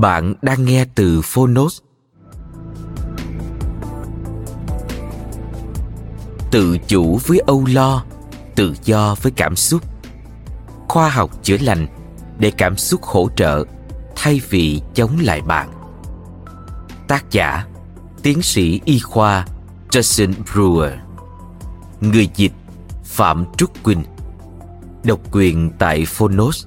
Bạn đang nghe từ Phonos. Tự chủ với âu lo, tự do với cảm xúc. Khoa học chữa lành để cảm xúc hỗ trợ thay vì chống lại bạn. Tác giả Tiến sĩ y khoa Justin Brewer Người dịch Phạm Trúc Quỳnh Độc quyền tại Phonos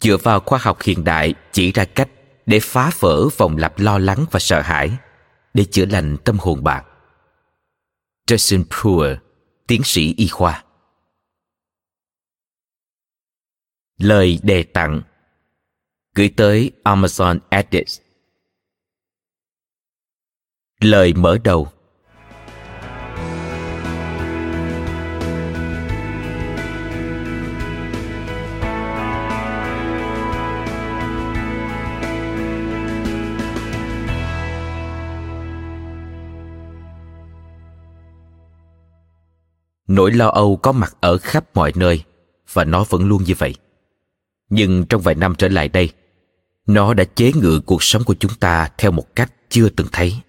Dựa vào khoa học hiện đại chỉ ra cách để phá vỡ vòng lặp lo lắng và sợ hãi để chữa lành tâm hồn bạn. Jason Brewer, tiến sĩ y khoa. Lời đề tặng. Gửi tới Amazon Edits. Lời mở đầu. Nỗi lo âu có mặt ở khắp mọi nơi và nó vẫn luôn như vậy. Nhưng trong vài năm trở lại đây, nó đã chế ngự cuộc sống của chúng ta theo một cách chưa từng thấy.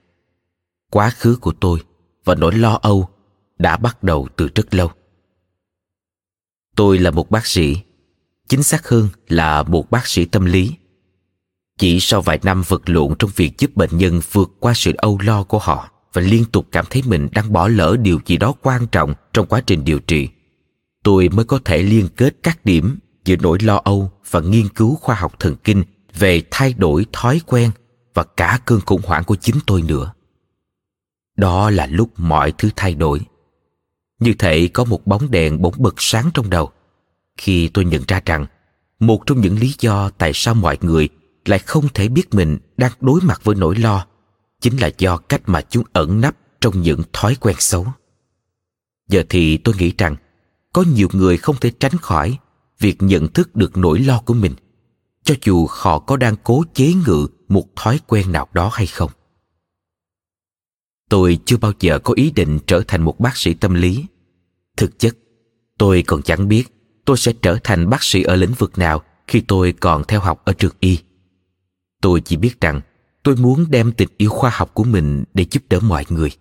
Quá khứ của tôi và nỗi lo âu đã bắt đầu từ rất lâu. Tôi là một bác sĩ, chính xác hơn là một bác sĩ tâm lý. Chỉ sau vài năm vật lộn trong việc giúp bệnh nhân vượt qua sự âu lo của họ, và liên tục cảm thấy mình đang bỏ lỡ điều gì đó quan trọng trong quá trình điều trị. Tôi mới có thể liên kết các điểm giữa nỗi lo âu và nghiên cứu khoa học thần kinh về thay đổi thói quen và cả cơn khủng hoảng của chính tôi nữa. Đó là lúc mọi thứ thay đổi. Như thể có một bóng đèn bỗng bật sáng trong đầu khi tôi nhận ra rằng một trong những lý do tại sao mọi người lại không thể biết mình đang đối mặt với nỗi lo chính là do cách mà chúng ẩn nấp trong những thói quen xấu. Giờ thì tôi nghĩ rằng, có nhiều người không thể tránh khỏi việc nhận thức được nỗi lo của mình, cho dù họ có đang cố chế ngự một thói quen nào đó hay không. Tôi chưa bao giờ có ý định trở thành một bác sĩ tâm lý. Thực chất, tôi còn chẳng biết tôi sẽ trở thành bác sĩ ở lĩnh vực nào khi tôi còn theo học ở trường y. Tôi chỉ biết rằng tôi muốn đem tình yêu khoa học của mình để giúp đỡ mọi người.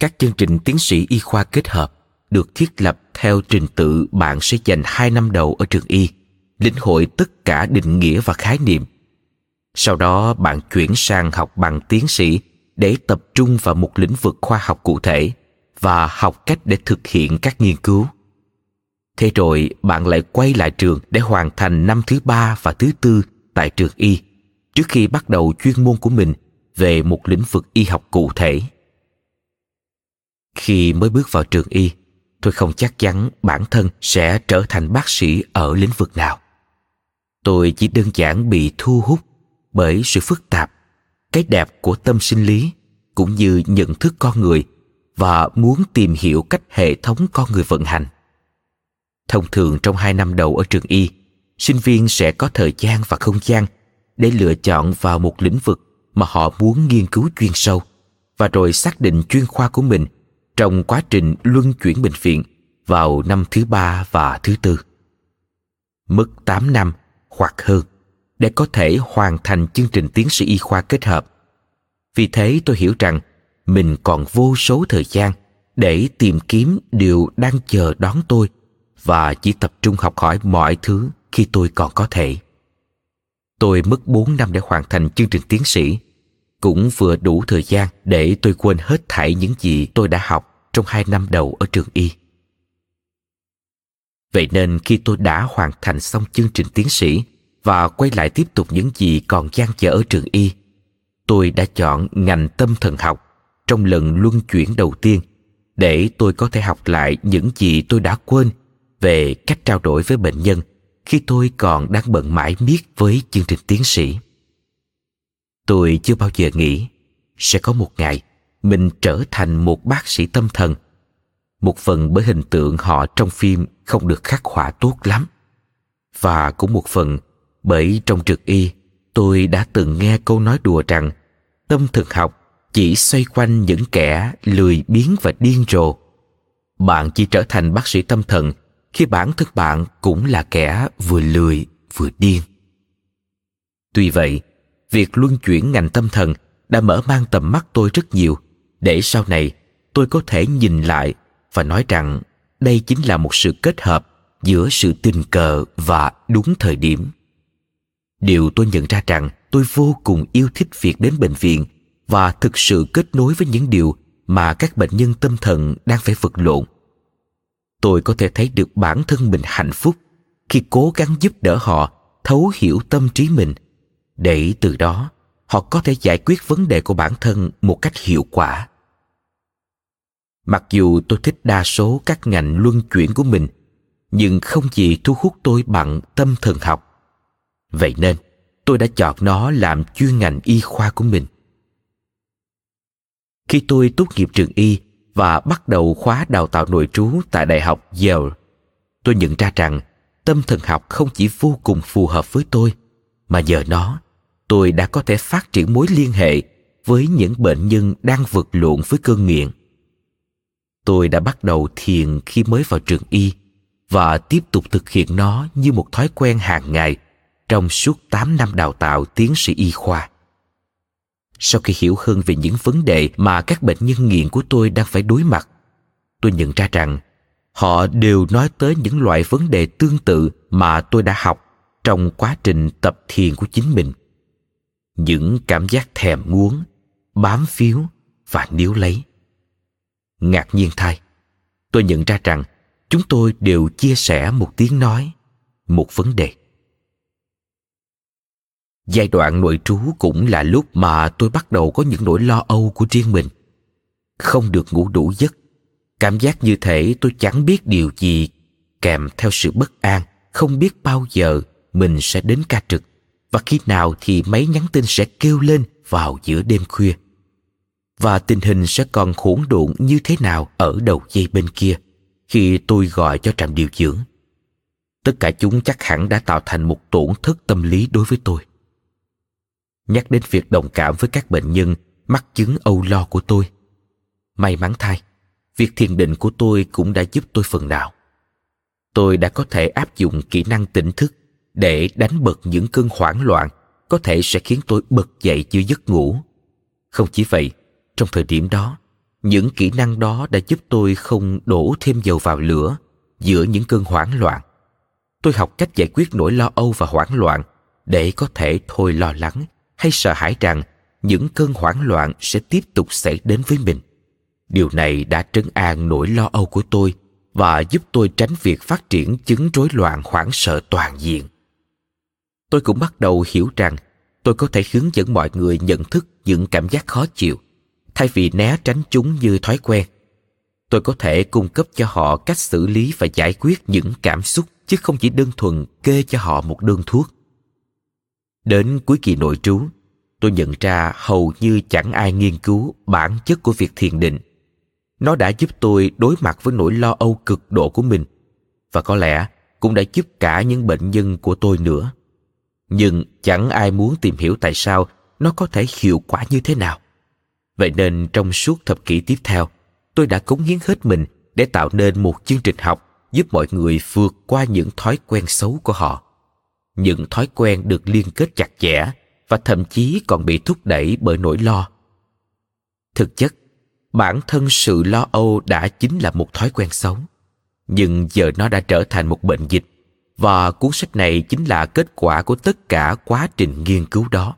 Các chương trình tiến sĩ y khoa kết hợp được thiết lập theo trình tự bạn sẽ dành hai năm đầu ở trường y, lĩnh hội tất cả định nghĩa và khái niệm. Sau đó, bạn chuyển sang học bằng tiến sĩ để tập trung vào một lĩnh vực khoa học cụ thể và học cách để thực hiện các nghiên cứu. Thế rồi, bạn lại quay lại trường để hoàn thành năm thứ ba và thứ tư tại trường y trước khi bắt đầu chuyên môn của mình về một lĩnh vực y học cụ thể. Khi mới bước vào trường y, tôi không chắc chắn bản thân sẽ trở thành bác sĩ ở lĩnh vực nào. Tôi chỉ đơn giản bị thu hút bởi sự phức tạp, cái đẹp của tâm sinh lý cũng như nhận thức con người và muốn tìm hiểu cách hệ thống con người vận hành. Thông thường trong hai năm đầu ở trường y, sinh viên sẽ có thời gian và không gian để lựa chọn vào một lĩnh vực mà họ muốn nghiên cứu chuyên sâu và rồi xác định chuyên khoa của mình trong quá trình luân chuyển bệnh viện vào năm thứ ba và thứ tư. Mất 8 năm hoặc hơn để có thể hoàn thành chương trình tiến sĩ y khoa kết hợp. Vì thế tôi hiểu rằng mình còn vô số thời gian để tìm kiếm điều đang chờ đón tôi và chỉ tập trung học hỏi mọi thứ khi tôi còn có thể. Tôi mất 4 năm để hoàn thành chương trình tiến sĩ, cũng vừa đủ thời gian để tôi quên hết thảy những gì tôi đã học trong hai năm đầu ở trường y. Vậy nên khi tôi đã hoàn thành xong chương trình tiến sĩ và quay lại tiếp tục những gì còn dang dở ở trường y, tôi đã chọn ngành tâm thần học trong lần luân chuyển đầu tiên để tôi có thể học lại những gì tôi đã quên về cách trao đổi với bệnh nhân khi tôi còn đang bận mãi miết với chương trình tiến sĩ. Tôi chưa bao giờ nghĩ sẽ có một ngày mình trở thành một bác sĩ tâm thần, một phần bởi hình tượng họ trong phim không được khắc họa tốt lắm, và cũng một phần bởi trong trực y, tôi đã từng nghe câu nói đùa rằng tâm thần học chỉ xoay quanh những kẻ lười biếng và điên rồ. Bạn chỉ trở thành bác sĩ tâm thần khi bản thân bạn cũng là kẻ vừa lười, vừa điên. Tuy vậy, việc luân chuyển ngành tâm thần đã mở mang tầm mắt tôi rất nhiều, để sau này tôi có thể nhìn lại và nói rằng đây chính là một sự kết hợp giữa sự tình cờ và đúng thời điểm. Điều tôi nhận ra rằng tôi vô cùng yêu thích việc đến bệnh viện và thực sự kết nối với những điều mà các bệnh nhân tâm thần đang phải vật lộn tôi có thể thấy được bản thân mình hạnh phúc khi cố gắng giúp đỡ họ, thấu hiểu tâm trí mình. Để từ đó, họ có thể giải quyết vấn đề của bản thân một cách hiệu quả. Mặc dù tôi thích đa số các ngành luân chuyển của mình, nhưng không gì thu hút tôi bằng tâm thần học. Vậy nên, tôi đã chọn nó làm chuyên ngành y khoa của mình. Khi tôi tốt nghiệp trường y và bắt đầu khóa đào tạo nội trú tại Đại học Yale, tôi nhận ra rằng tâm thần học không chỉ vô cùng phù hợp với tôi, mà nhờ nó, tôi đã có thể phát triển mối liên hệ với những bệnh nhân đang vật lộn với cơn nghiện. Tôi đã bắt đầu thiền khi mới vào trường y và tiếp tục thực hiện nó như một thói quen hàng ngày trong suốt 8 năm đào tạo tiến sĩ y khoa sau khi hiểu hơn về những vấn đề mà các bệnh nhân nghiện của tôi đang phải đối mặt, tôi nhận ra rằng họ đều nói tới những loại vấn đề tương tự mà tôi đã học trong quá trình tập thiền của chính mình. Những cảm giác thèm muốn, bám phiếu và níu lấy. Ngạc nhiên thay, tôi nhận ra rằng chúng tôi đều chia sẻ một tiếng nói, một vấn đề giai đoạn nội trú cũng là lúc mà tôi bắt đầu có những nỗi lo âu của riêng mình. Không được ngủ đủ giấc. Cảm giác như thể tôi chẳng biết điều gì kèm theo sự bất an, không biết bao giờ mình sẽ đến ca trực. Và khi nào thì máy nhắn tin sẽ kêu lên vào giữa đêm khuya. Và tình hình sẽ còn hỗn độn như thế nào ở đầu dây bên kia khi tôi gọi cho trạm điều dưỡng. Tất cả chúng chắc hẳn đã tạo thành một tổn thất tâm lý đối với tôi nhắc đến việc đồng cảm với các bệnh nhân mắc chứng âu lo của tôi. May mắn thay, việc thiền định của tôi cũng đã giúp tôi phần nào. Tôi đã có thể áp dụng kỹ năng tỉnh thức để đánh bật những cơn hoảng loạn có thể sẽ khiến tôi bật dậy giữa giấc ngủ. Không chỉ vậy, trong thời điểm đó, những kỹ năng đó đã giúp tôi không đổ thêm dầu vào lửa giữa những cơn hoảng loạn. Tôi học cách giải quyết nỗi lo âu và hoảng loạn để có thể thôi lo lắng hay sợ hãi rằng những cơn hoảng loạn sẽ tiếp tục xảy đến với mình. Điều này đã trấn an nỗi lo âu của tôi và giúp tôi tránh việc phát triển chứng rối loạn hoảng sợ toàn diện. Tôi cũng bắt đầu hiểu rằng tôi có thể hướng dẫn mọi người nhận thức những cảm giác khó chịu, thay vì né tránh chúng như thói quen. Tôi có thể cung cấp cho họ cách xử lý và giải quyết những cảm xúc chứ không chỉ đơn thuần kê cho họ một đơn thuốc. Đến cuối kỳ nội trú, tôi nhận ra hầu như chẳng ai nghiên cứu bản chất của việc thiền định. Nó đã giúp tôi đối mặt với nỗi lo âu cực độ của mình và có lẽ cũng đã giúp cả những bệnh nhân của tôi nữa. Nhưng chẳng ai muốn tìm hiểu tại sao nó có thể hiệu quả như thế nào. Vậy nên trong suốt thập kỷ tiếp theo tôi đã cống hiến hết mình để tạo nên một chương trình học giúp mọi người vượt qua những thói quen xấu của họ những thói quen được liên kết chặt chẽ và thậm chí còn bị thúc đẩy bởi nỗi lo. Thực chất, bản thân sự lo âu đã chính là một thói quen xấu. Nhưng giờ nó đã trở thành một bệnh dịch và cuốn sách này chính là kết quả của tất cả quá trình nghiên cứu đó.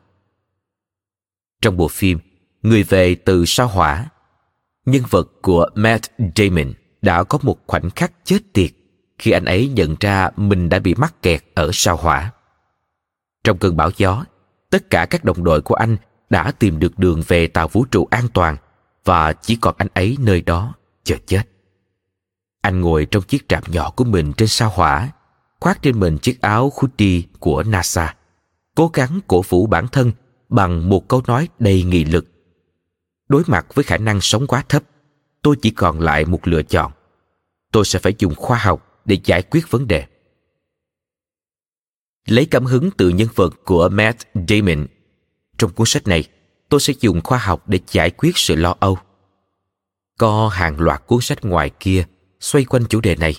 Trong bộ phim người về từ sao hỏa, nhân vật của matt damon đã có một khoảnh khắc chết tiệt khi anh ấy nhận ra mình đã bị mắc kẹt ở sao hỏa. Trong cơn bão gió, tất cả các đồng đội của anh đã tìm được đường về tàu vũ trụ an toàn và chỉ còn anh ấy nơi đó chờ chết. Anh ngồi trong chiếc trạm nhỏ của mình trên sao hỏa, khoác trên mình chiếc áo hoodie của nasa, cố gắng cổ vũ bản thân bằng một câu nói đầy nghị lực. Đối mặt với khả năng sống quá thấp, tôi chỉ còn lại một lựa chọn. Tôi sẽ phải dùng khoa học để giải quyết vấn đề. Lấy cảm hứng từ nhân vật của matt damon. Trong cuốn sách này, tôi sẽ dùng khoa học để giải quyết sự lo âu. Có hàng loạt cuốn sách ngoài kia xoay quanh chủ đề này.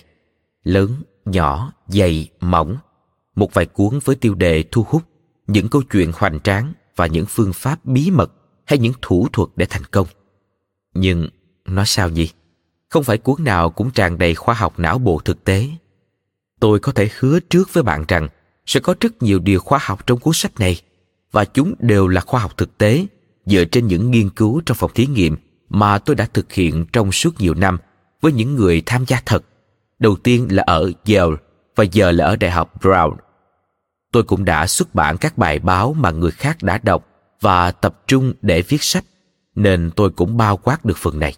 Lớn, nhỏ, dày, mỏng. Một vài cuốn với tiêu đề thu hút những câu chuyện hoành tráng và những phương pháp bí mật hay những thủ thuật để thành công. Nhưng nói sao nhỉ? Không phải cuốn nào cũng tràn đầy khoa học não bộ thực tế tôi có thể hứa trước với bạn rằng sẽ có rất nhiều điều khoa học trong cuốn sách này và chúng đều là khoa học thực tế dựa trên những nghiên cứu trong phòng thí nghiệm mà tôi đã thực hiện trong suốt nhiều năm với những người tham gia thật đầu tiên là ở Yale và giờ là ở Đại học Brown. Tôi cũng đã xuất bản các bài báo mà người khác đã đọc và tập trung để viết sách, nên tôi cũng bao quát được phần này.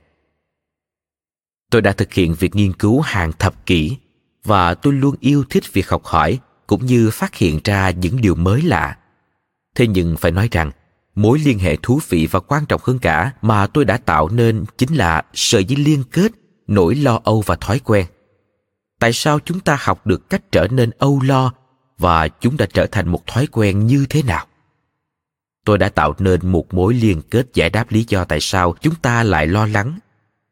Tôi đã thực hiện việc nghiên cứu hàng thập kỷ và tôi luôn yêu thích việc học hỏi cũng như phát hiện ra những điều mới lạ. Thế nhưng phải nói rằng, mối liên hệ thú vị và quan trọng hơn cả mà tôi đã tạo nên chính là sợi dây liên kết nỗi lo âu và thói quen. Tại sao chúng ta học được cách trở nên âu lo và chúng đã trở thành một thói quen như thế nào? Tôi đã tạo nên một mối liên kết giải đáp lý do tại sao chúng ta lại lo lắng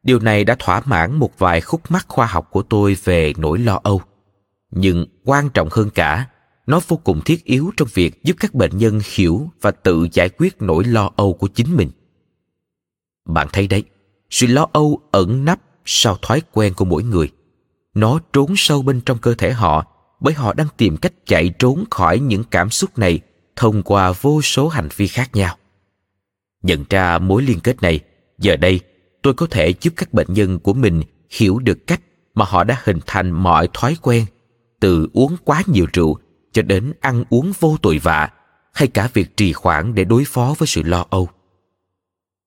điều này đã thỏa mãn một vài khúc mắc khoa học của tôi về nỗi lo âu. Nhưng quan trọng hơn cả, nó vô cùng thiết yếu trong việc giúp các bệnh nhân hiểu và tự giải quyết nỗi lo âu của chính mình. Bạn thấy đấy, sự lo âu ẩn nấp sau thói quen của mỗi người. Nó trốn sâu bên trong cơ thể họ bởi họ đang tìm cách chạy trốn khỏi những cảm xúc này thông qua vô số hành vi khác nhau. Nhận ra mối liên kết này, giờ đây tôi có thể giúp các bệnh nhân của mình hiểu được cách mà họ đã hình thành mọi thói quen, từ uống quá nhiều rượu cho đến ăn uống vô tội vạ, hay cả việc trì hoãn để đối phó với sự lo âu.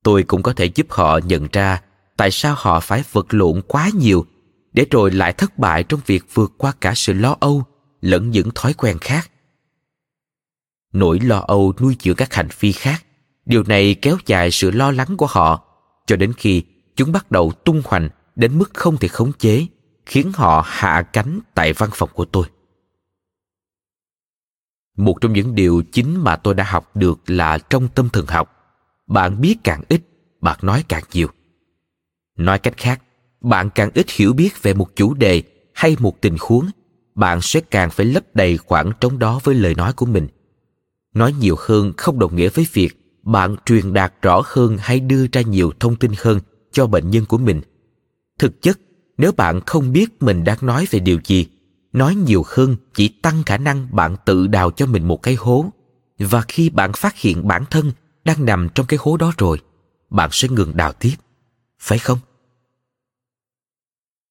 Tôi cũng có thể giúp họ nhận ra tại sao họ phải vật lộn quá nhiều để rồi lại thất bại trong việc vượt qua cả sự lo âu lẫn những thói quen khác. Nỗi lo âu nuôi dưỡng các hành vi khác, điều này kéo dài sự lo lắng của họ cho đến khi chúng bắt đầu tung hoành đến mức không thể khống chế, khiến họ hạ cánh tại văn phòng của tôi. Một trong những điều chính mà tôi đã học được là trong tâm thần học. Bạn biết càng ít, bạn nói càng nhiều. Nói cách khác, bạn càng ít hiểu biết về một chủ đề hay một tình huống, bạn sẽ càng phải lấp đầy khoảng trống đó với lời nói của mình. Nói nhiều hơn không đồng nghĩa với việc bạn truyền đạt rõ hơn hay đưa ra nhiều thông tin hơn cho bệnh nhân của mình. Thực chất, nếu bạn không biết mình đang nói về điều gì, nói nhiều hơn chỉ tăng khả năng bạn tự đào cho mình một cái hố. Và khi bạn phát hiện bản thân đang nằm trong cái hố đó rồi, bạn sẽ ngừng đào tiếp, phải không?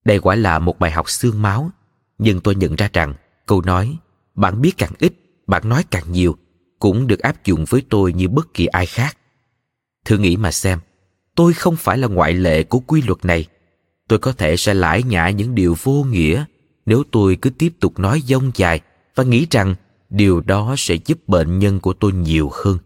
Đây quả là một bài học xương máu, nhưng tôi nhận ra rằng câu nói, bạn biết càng ít, bạn nói càng nhiều cũng được áp dụng với tôi như bất kỳ ai khác. Thử nghĩ mà xem, tôi không phải là ngoại lệ của quy luật này. Tôi có thể sẽ lải nhải những điều vô nghĩa nếu tôi cứ tiếp tục nói dông dài và nghĩ rằng điều đó sẽ giúp bệnh nhân của tôi nhiều hơn.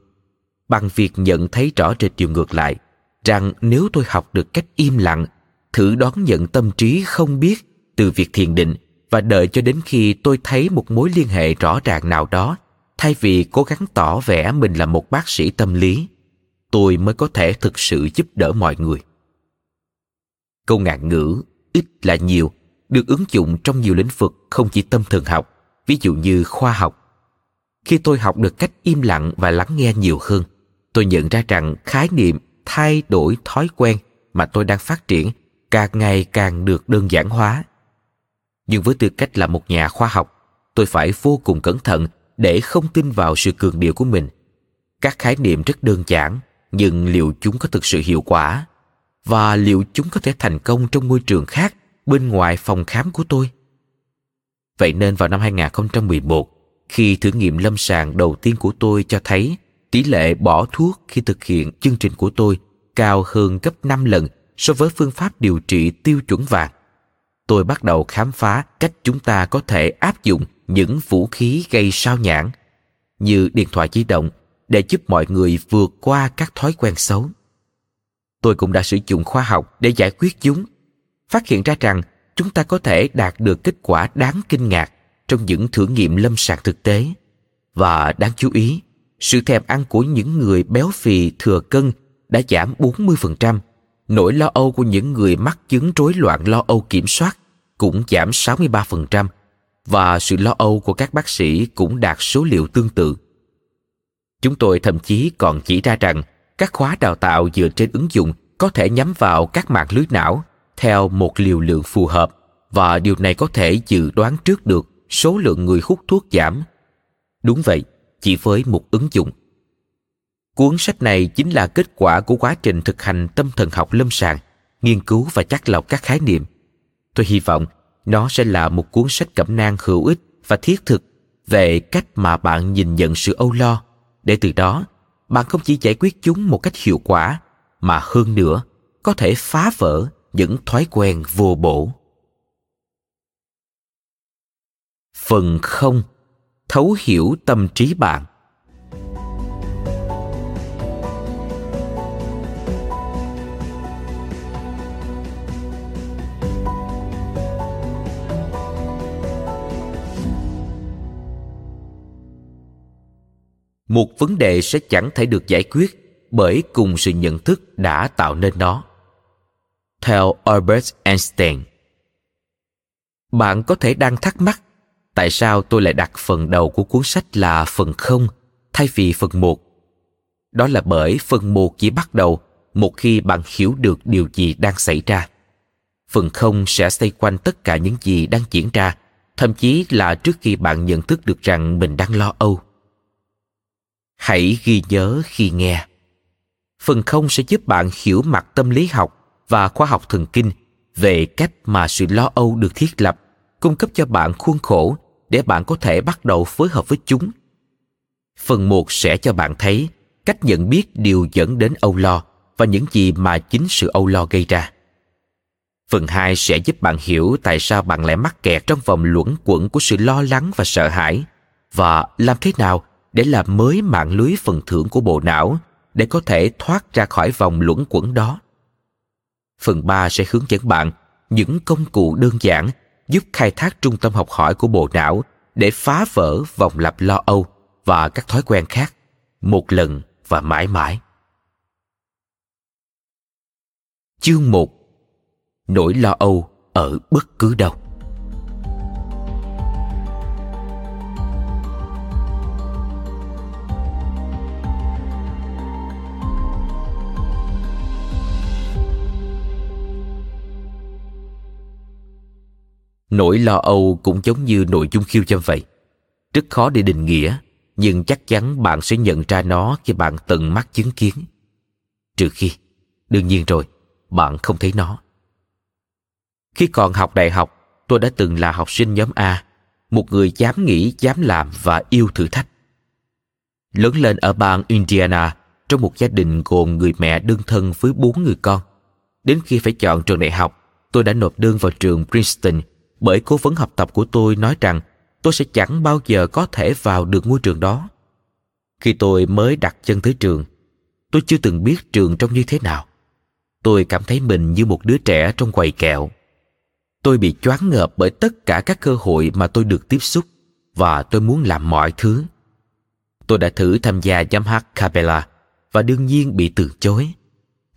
Bằng việc nhận thấy rõ rệt điều ngược lại, rằng nếu tôi học được cách im lặng, thử đón nhận tâm trí không biết từ việc thiền định và đợi cho đến khi tôi thấy một mối liên hệ rõ ràng nào đó thay vì cố gắng tỏ vẻ mình là một bác sĩ tâm lý, tôi mới có thể thực sự giúp đỡ mọi người. Câu ngạn ngữ ít là nhiều được ứng dụng trong nhiều lĩnh vực không chỉ tâm thần học, ví dụ như khoa học. Khi tôi học được cách im lặng và lắng nghe nhiều hơn, tôi nhận ra rằng khái niệm thay đổi thói quen mà tôi đang phát triển càng ngày càng được đơn giản hóa. Nhưng với tư cách là một nhà khoa học, tôi phải vô cùng cẩn thận để không tin vào sự cường điệu của mình các khái niệm rất đơn giản, nhưng liệu chúng có thực sự hiệu quả và liệu chúng có thể thành công trong môi trường khác bên ngoài phòng khám của tôi vậy nên vào năm 2011 khi thử nghiệm lâm sàng đầu tiên của tôi cho thấy tỷ lệ bỏ thuốc khi thực hiện chương trình của tôi cao hơn gấp 5 lần so với phương pháp điều trị tiêu chuẩn vàng. Tôi bắt đầu khám phá cách chúng ta có thể áp dụng những vũ khí gây sao nhãn như điện thoại di động để giúp mọi người vượt qua các thói quen xấu. Tôi cũng đã sử dụng khoa học để giải quyết chúng, phát hiện ra rằng chúng ta có thể đạt được kết quả đáng kinh ngạc trong những thử nghiệm lâm sàng thực tế. Và đáng chú ý, sự thèm ăn của những người béo phì thừa cân đã giảm 40%, nỗi lo âu của những người mắc chứng rối loạn lo âu kiểm soát cũng giảm 63% và sự lo âu của các bác sĩ cũng đạt số liệu tương tự. Chúng tôi thậm chí còn chỉ ra rằng các khóa đào tạo dựa trên ứng dụng có thể nhắm vào các mạng lưới não theo một liều lượng phù hợp và điều này có thể dự đoán trước được số lượng người hút thuốc giảm. Đúng vậy, chỉ với một ứng dụng. Cuốn sách này chính là kết quả của quá trình thực hành tâm thần học lâm sàng, nghiên cứu và chắc lọc các khái niệm. Tôi hy vọng nó sẽ là một cuốn sách cẩm nang hữu ích và thiết thực về cách mà bạn nhìn nhận sự âu lo. Để từ đó bạn không chỉ giải quyết chúng một cách hiệu quả mà hơn nữa có thể phá vỡ những thói quen vô bổ. Phần không thấu hiểu tâm trí bạn. Một vấn đề sẽ chẳng thể được giải quyết bởi cùng sự nhận thức đã tạo nên nó. Theo albert einstein, bạn có thể đang thắc mắc, tại sao tôi lại đặt phần đầu của cuốn sách là phần không thay vì phần một? Đó là bởi phần một chỉ bắt đầu một khi bạn hiểu được điều gì đang xảy ra. Phần không sẽ xoay quanh tất cả những gì đang diễn ra, thậm chí là trước khi bạn nhận thức được rằng mình đang lo âu hãy ghi nhớ khi nghe. Phần không sẽ giúp bạn hiểu mặt tâm lý học và khoa học thần kinh về cách mà sự lo âu được thiết lập, cung cấp cho bạn khuôn khổ để bạn có thể bắt đầu phối hợp với chúng. Phần một sẽ cho bạn thấy cách nhận biết điều dẫn đến âu lo và những gì mà chính sự âu lo gây ra. Phần hai sẽ giúp bạn hiểu tại sao bạn lại mắc kẹt trong vòng luẩn quẩn của sự lo lắng và sợ hãi và làm thế nào để làm mới mạng lưới phần thưởng của bộ não để có thể thoát ra khỏi vòng luẩn quẩn đó. Phần 3 sẽ hướng dẫn bạn những công cụ đơn giản giúp khai thác trung tâm học hỏi của bộ não để phá vỡ vòng lặp lo âu và các thói quen khác một lần và mãi mãi. Chương 1 Nỗi lo âu ở bất cứ đâu Nỗi lo âu cũng giống như nội dung khiêu dâm vậy. Rất khó để định nghĩa, nhưng chắc chắn bạn sẽ nhận ra nó khi bạn tận mắt chứng kiến. Trừ khi, đương nhiên rồi, bạn không thấy nó. Khi còn học đại học, tôi đã từng là học sinh nhóm A, một người dám nghĩ, dám làm và yêu thử thách. Lớn lên ở bang Indiana, trong một gia đình gồm người mẹ đơn thân với bốn người con. Đến khi phải chọn trường đại học, tôi đã nộp đơn vào trường Princeton bởi cố vấn học tập của tôi nói rằng tôi sẽ chẳng bao giờ có thể vào được ngôi trường đó. Khi tôi mới đặt chân tới trường, tôi chưa từng biết trường trông như thế nào. Tôi cảm thấy mình như một đứa trẻ trong quầy kẹo. Tôi bị choáng ngợp bởi tất cả các cơ hội mà tôi được tiếp xúc và tôi muốn làm mọi thứ. Tôi đã thử tham gia giám hát capella và đương nhiên bị từ chối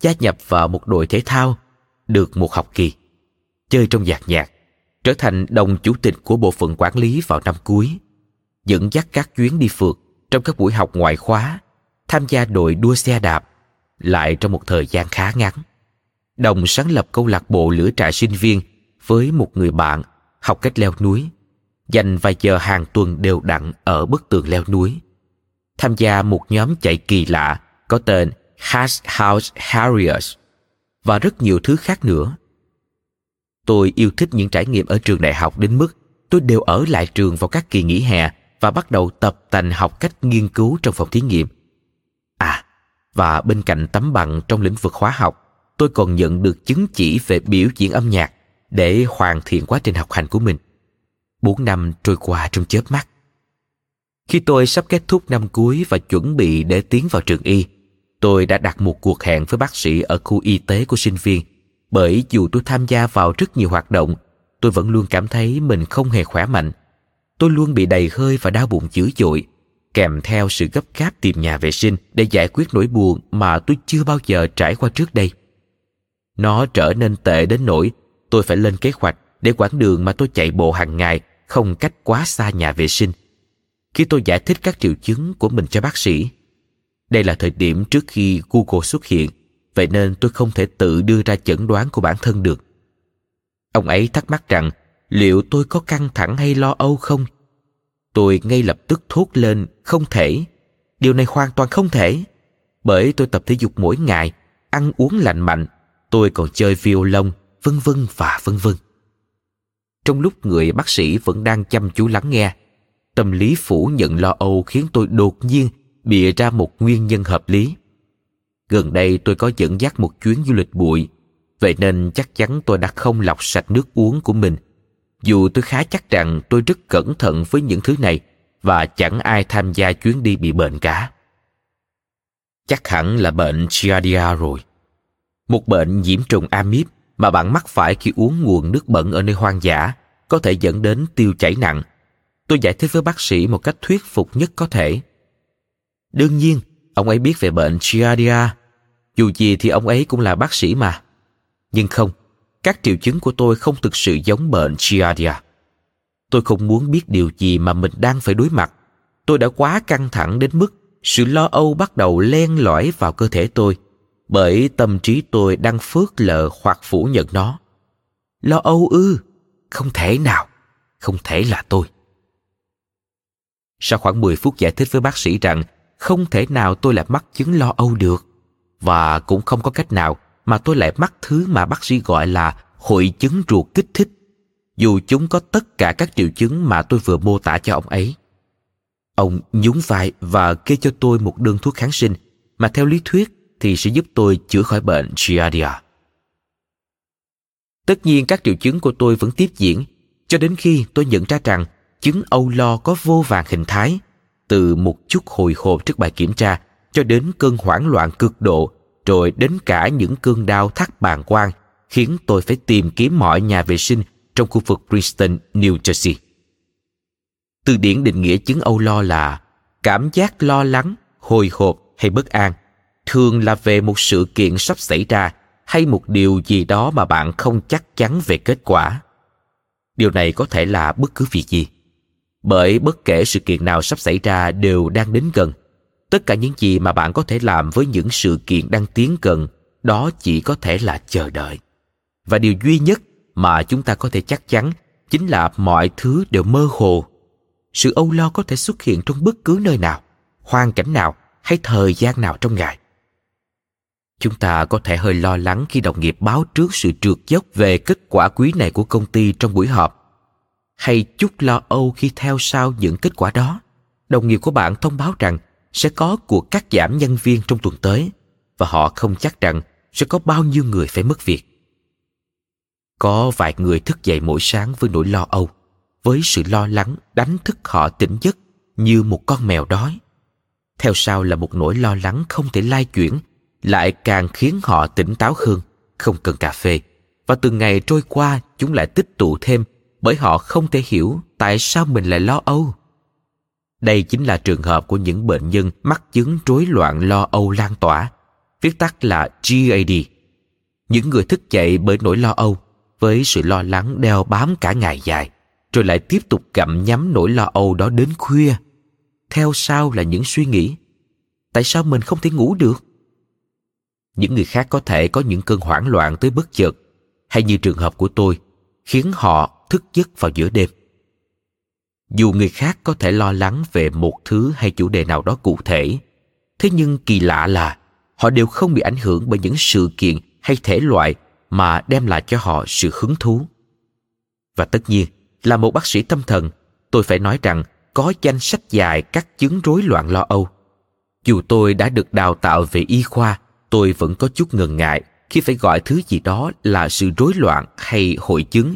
gia nhập vào một đội thể thao được một học kỳ chơi trong dàn nhạc trở thành đồng chủ tịch của bộ phận quản lý vào năm cuối. Dẫn dắt các chuyến đi phượt trong các buổi học ngoại khóa, tham gia đội đua xe đạp lại trong một thời gian khá ngắn. Đồng sáng lập câu lạc bộ lửa trại sinh viên với một người bạn học cách leo núi, dành vài giờ hàng tuần đều đặn ở bức tường leo núi. Tham gia một nhóm chạy kỳ lạ có tên Hash House Harriers và rất nhiều thứ khác nữa. Tôi yêu thích những trải nghiệm ở trường đại học đến mức tôi đều ở lại trường vào các kỳ nghỉ hè và bắt đầu tập tành học cách nghiên cứu trong phòng thí nghiệm. À, và bên cạnh tấm bằng trong lĩnh vực hóa học, tôi còn nhận được chứng chỉ về biểu diễn âm nhạc để hoàn thiện quá trình học hành của mình. Bốn năm trôi qua trong chớp mắt. Khi tôi sắp kết thúc năm cuối và chuẩn bị để tiến vào trường y, tôi đã đặt một cuộc hẹn với bác sĩ ở khu y tế của sinh viên. Bởi dù tôi tham gia vào rất nhiều hoạt động, tôi vẫn luôn cảm thấy mình không hề khỏe mạnh. Tôi luôn bị đầy hơi và đau bụng dữ dội, kèm theo sự gấp gáp tìm nhà vệ sinh để giải quyết nỗi buồn mà tôi chưa bao giờ trải qua trước đây. Nó trở nên tệ đến nỗi tôi phải lên kế hoạch để quãng đường mà tôi chạy bộ hàng ngày không cách quá xa nhà vệ sinh. Khi tôi giải thích các triệu chứng của mình cho bác sĩ, đây là thời điểm trước khi Google xuất hiện, vậy nên tôi không thể tự đưa ra chẩn đoán của bản thân được. Ông ấy thắc mắc rằng liệu tôi có căng thẳng hay lo âu không? Tôi ngay lập tức thốt lên không thể. Điều này hoàn toàn không thể. Bởi tôi tập thể dục mỗi ngày, ăn uống lành mạnh, tôi còn chơi violon, vân vân và vân vân. Trong lúc người bác sĩ vẫn đang chăm chú lắng nghe, tâm lý phủ nhận lo âu khiến tôi đột nhiên bịa ra một nguyên nhân hợp lý. Gần đây tôi có dẫn dắt một chuyến du lịch bụi, vậy nên chắc chắn tôi đã không lọc sạch nước uống của mình. Dù tôi khá chắc rằng tôi rất cẩn thận với những thứ này và chẳng ai tham gia chuyến đi bị bệnh cả. Chắc hẳn là bệnh Giardia rồi. Một bệnh nhiễm trùng amip mà bạn mắc phải khi uống nguồn nước bẩn ở nơi hoang dã có thể dẫn đến tiêu chảy nặng. Tôi giải thích với bác sĩ một cách thuyết phục nhất có thể. Đương nhiên, ông ấy biết về bệnh Giardia. Dù gì thì ông ấy cũng là bác sĩ mà. Nhưng không, các triệu chứng của tôi không thực sự giống bệnh Giardia. Tôi không muốn biết điều gì mà mình đang phải đối mặt. Tôi đã quá căng thẳng đến mức sự lo âu bắt đầu len lỏi vào cơ thể tôi bởi tâm trí tôi đang phớt lờ hoặc phủ nhận nó. Lo âu ư? Không thể nào. Không thể là tôi. Sau khoảng 10 phút giải thích với bác sĩ rằng không thể nào tôi lại mắc chứng lo âu được. Và cũng không có cách nào mà tôi lại mắc thứ mà bác sĩ gọi là hội chứng ruột kích thích. Dù chúng có tất cả các triệu chứng mà tôi vừa mô tả cho ông ấy. Ông nhún vai và kê cho tôi một đơn thuốc kháng sinh mà theo lý thuyết thì sẽ giúp tôi chữa khỏi bệnh giardia. Tất nhiên các triệu chứng của tôi vẫn tiếp diễn, cho đến khi tôi nhận ra rằng chứng âu lo có vô vàng hình thái từ một chút hồi hộp trước bài kiểm tra cho đến cơn hoảng loạn cực độ rồi đến cả những cơn đau thắt bàng quang khiến tôi phải tìm kiếm mọi nhà vệ sinh trong khu vực Princeton, New Jersey. Từ điển định nghĩa chứng âu lo là cảm giác lo lắng, hồi hộp hay bất an, thường là về một sự kiện sắp xảy ra hay một điều gì đó mà bạn không chắc chắn về kết quả. Điều này có thể là bất cứ việc gì bởi bất kể sự kiện nào sắp xảy ra đều đang đến gần. Tất cả những gì mà bạn có thể làm với những sự kiện đang tiến gần, đó chỉ có thể là chờ đợi. Và điều duy nhất mà chúng ta có thể chắc chắn chính là mọi thứ đều mơ hồ. Sự âu lo có thể xuất hiện trong bất cứ nơi nào, hoàn cảnh nào hay thời gian nào trong ngày. Chúng ta có thể hơi lo lắng khi đồng nghiệp báo trước sự trượt dốc về kết quả quý này của công ty trong buổi họp hay chút lo âu khi theo sau những kết quả đó, đồng nghiệp của bạn thông báo rằng sẽ có cuộc cắt giảm nhân viên trong tuần tới và họ không chắc rằng sẽ có bao nhiêu người phải mất việc. Có vài người thức dậy mỗi sáng với nỗi lo âu, với sự lo lắng đánh thức họ tỉnh giấc như một con mèo đói. Theo sau là một nỗi lo lắng không thể lai chuyển, lại càng khiến họ tỉnh táo hơn, không cần cà phê. Và từng ngày trôi qua, chúng lại tích tụ thêm bởi họ không thể hiểu tại sao mình lại lo âu. Đây chính là trường hợp của những bệnh nhân mắc chứng rối loạn lo âu lan tỏa, viết tắt là GAD. Những người thức dậy bởi nỗi lo âu, với sự lo lắng đeo bám cả ngày dài, rồi lại tiếp tục gặm nhắm nỗi lo âu đó đến khuya. Theo sau là những suy nghĩ, tại sao mình không thể ngủ được? Những người khác có thể có những cơn hoảng loạn tới bất chợt, hay như trường hợp của tôi, khiến họ thức giấc vào giữa đêm. Dù người khác có thể lo lắng về một thứ hay chủ đề nào đó cụ thể, thế nhưng kỳ lạ là họ đều không bị ảnh hưởng bởi những sự kiện hay thể loại mà đem lại cho họ sự hứng thú. Và tất nhiên, là một bác sĩ tâm thần, tôi phải nói rằng có danh sách dài các chứng rối loạn lo âu. Dù tôi đã được đào tạo về y khoa, tôi vẫn có chút ngần ngại khi phải gọi thứ gì đó là sự rối loạn hay hội chứng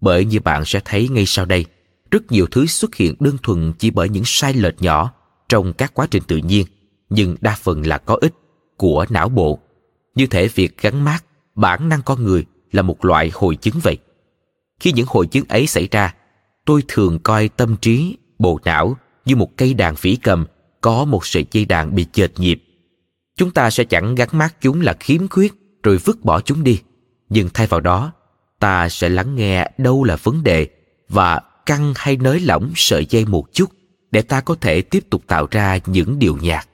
bởi như bạn sẽ thấy ngay sau đây. Rất nhiều thứ xuất hiện đơn thuần chỉ bởi những sai lệch nhỏ trong các quá trình tự nhiên, nhưng đa phần là có ích của não bộ. Như thể việc gắn mát bản năng con người là một loại hội chứng vậy. Khi những hội chứng ấy xảy ra, tôi thường coi tâm trí, bộ não như một cây đàn phỉ cầm, có một sợi dây đàn bị chệch nhịp. Chúng ta sẽ chẳng gắn mát chúng là khiếm khuyết rồi vứt bỏ chúng đi, nhưng thay vào đó ta sẽ lắng nghe đâu là vấn đề và căng hay nới lỏng sợi dây một chút để ta có thể tiếp tục tạo ra những điều nhạc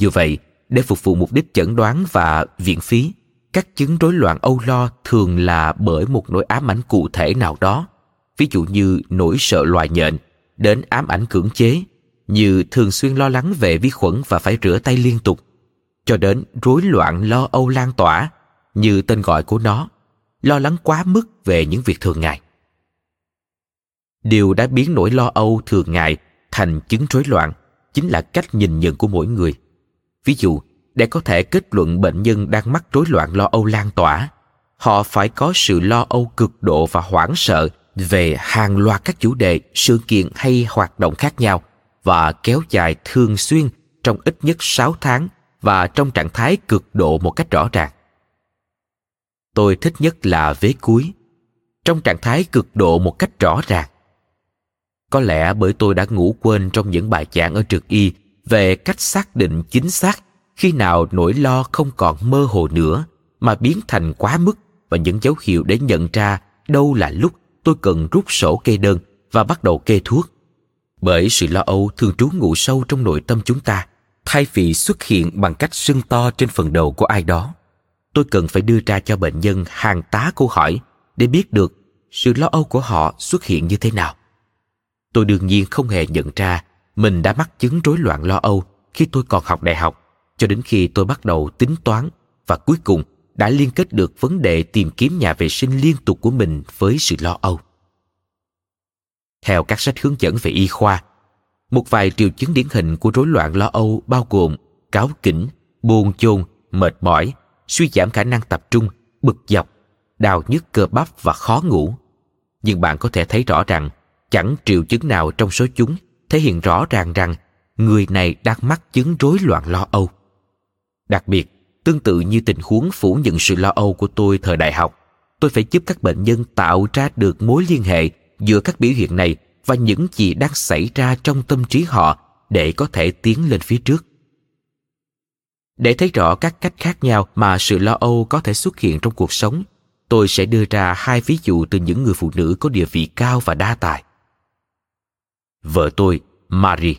như vậy, để phục vụ mục đích chẩn đoán và viện phí, các chứng rối loạn âu lo thường là bởi một nỗi ám ảnh cụ thể nào đó. Ví dụ như nỗi sợ loài nhện đến ám ảnh cưỡng chế, như thường xuyên lo lắng về vi khuẩn và phải rửa tay liên tục, cho đến rối loạn lo âu lan tỏa, như tên gọi của nó lo lắng quá mức về những việc thường ngày điều đã biến nỗi lo âu thường ngày thành chứng rối loạn chính là cách nhìn nhận của mỗi người ví dụ, để có thể kết luận bệnh nhân đang mắc rối loạn lo âu lan tỏa, họ phải có sự lo âu cực độ và hoảng sợ về hàng loạt các chủ đề, sự kiện hay hoạt động khác nhau và kéo dài thường xuyên trong ít nhất 6 tháng và trong trạng thái cực độ một cách rõ ràng. Tôi thích nhất là vế cuối, trong trạng thái cực độ một cách rõ ràng. Có lẽ bởi tôi đã ngủ quên trong những bài giảng ở trực y về cách xác định chính xác khi nào nỗi lo không còn mơ hồ nữa mà biến thành quá mức và những dấu hiệu để nhận ra đâu là lúc tôi cần rút sổ kê đơn và bắt đầu kê thuốc. Bởi sự lo âu thường trú ngụ sâu trong nội tâm chúng ta, thay vì xuất hiện bằng cách sưng to trên phần đầu của ai đó. Tôi cần phải đưa ra cho bệnh nhân hàng tá câu hỏi để biết được sự lo âu của họ xuất hiện như thế nào. Tôi đương nhiên không hề nhận ra mình đã mắc chứng rối loạn lo âu khi tôi còn học đại học cho đến khi tôi bắt đầu tính toán và cuối cùng đã liên kết được vấn đề tìm kiếm nhà vệ sinh liên tục của mình với sự lo âu. Theo các sách hướng dẫn về y khoa, một vài triệu chứng điển hình của rối loạn lo âu bao gồm cáo kỉnh, buồn chôn mệt mỏi, suy giảm khả năng tập trung, bực dọc, đau nhức cơ bắp và khó ngủ. Nhưng bạn có thể thấy rõ rằng chẳng triệu chứng nào trong số chúng thể hiện rõ ràng rằng người này đang mắc chứng rối loạn lo âu. Đặc biệt, tương tự như tình huống phủ nhận sự lo âu của tôi thời đại học, tôi phải giúp các bệnh nhân tạo ra được mối liên hệ giữa các biểu hiện này và những gì đang xảy ra trong tâm trí họ để có thể tiến lên phía trước. Để thấy rõ các cách khác nhau mà sự lo âu có thể xuất hiện trong cuộc sống, tôi sẽ đưa ra hai ví dụ từ những người phụ nữ có địa vị cao và đa tài. Vợ tôi, Marie,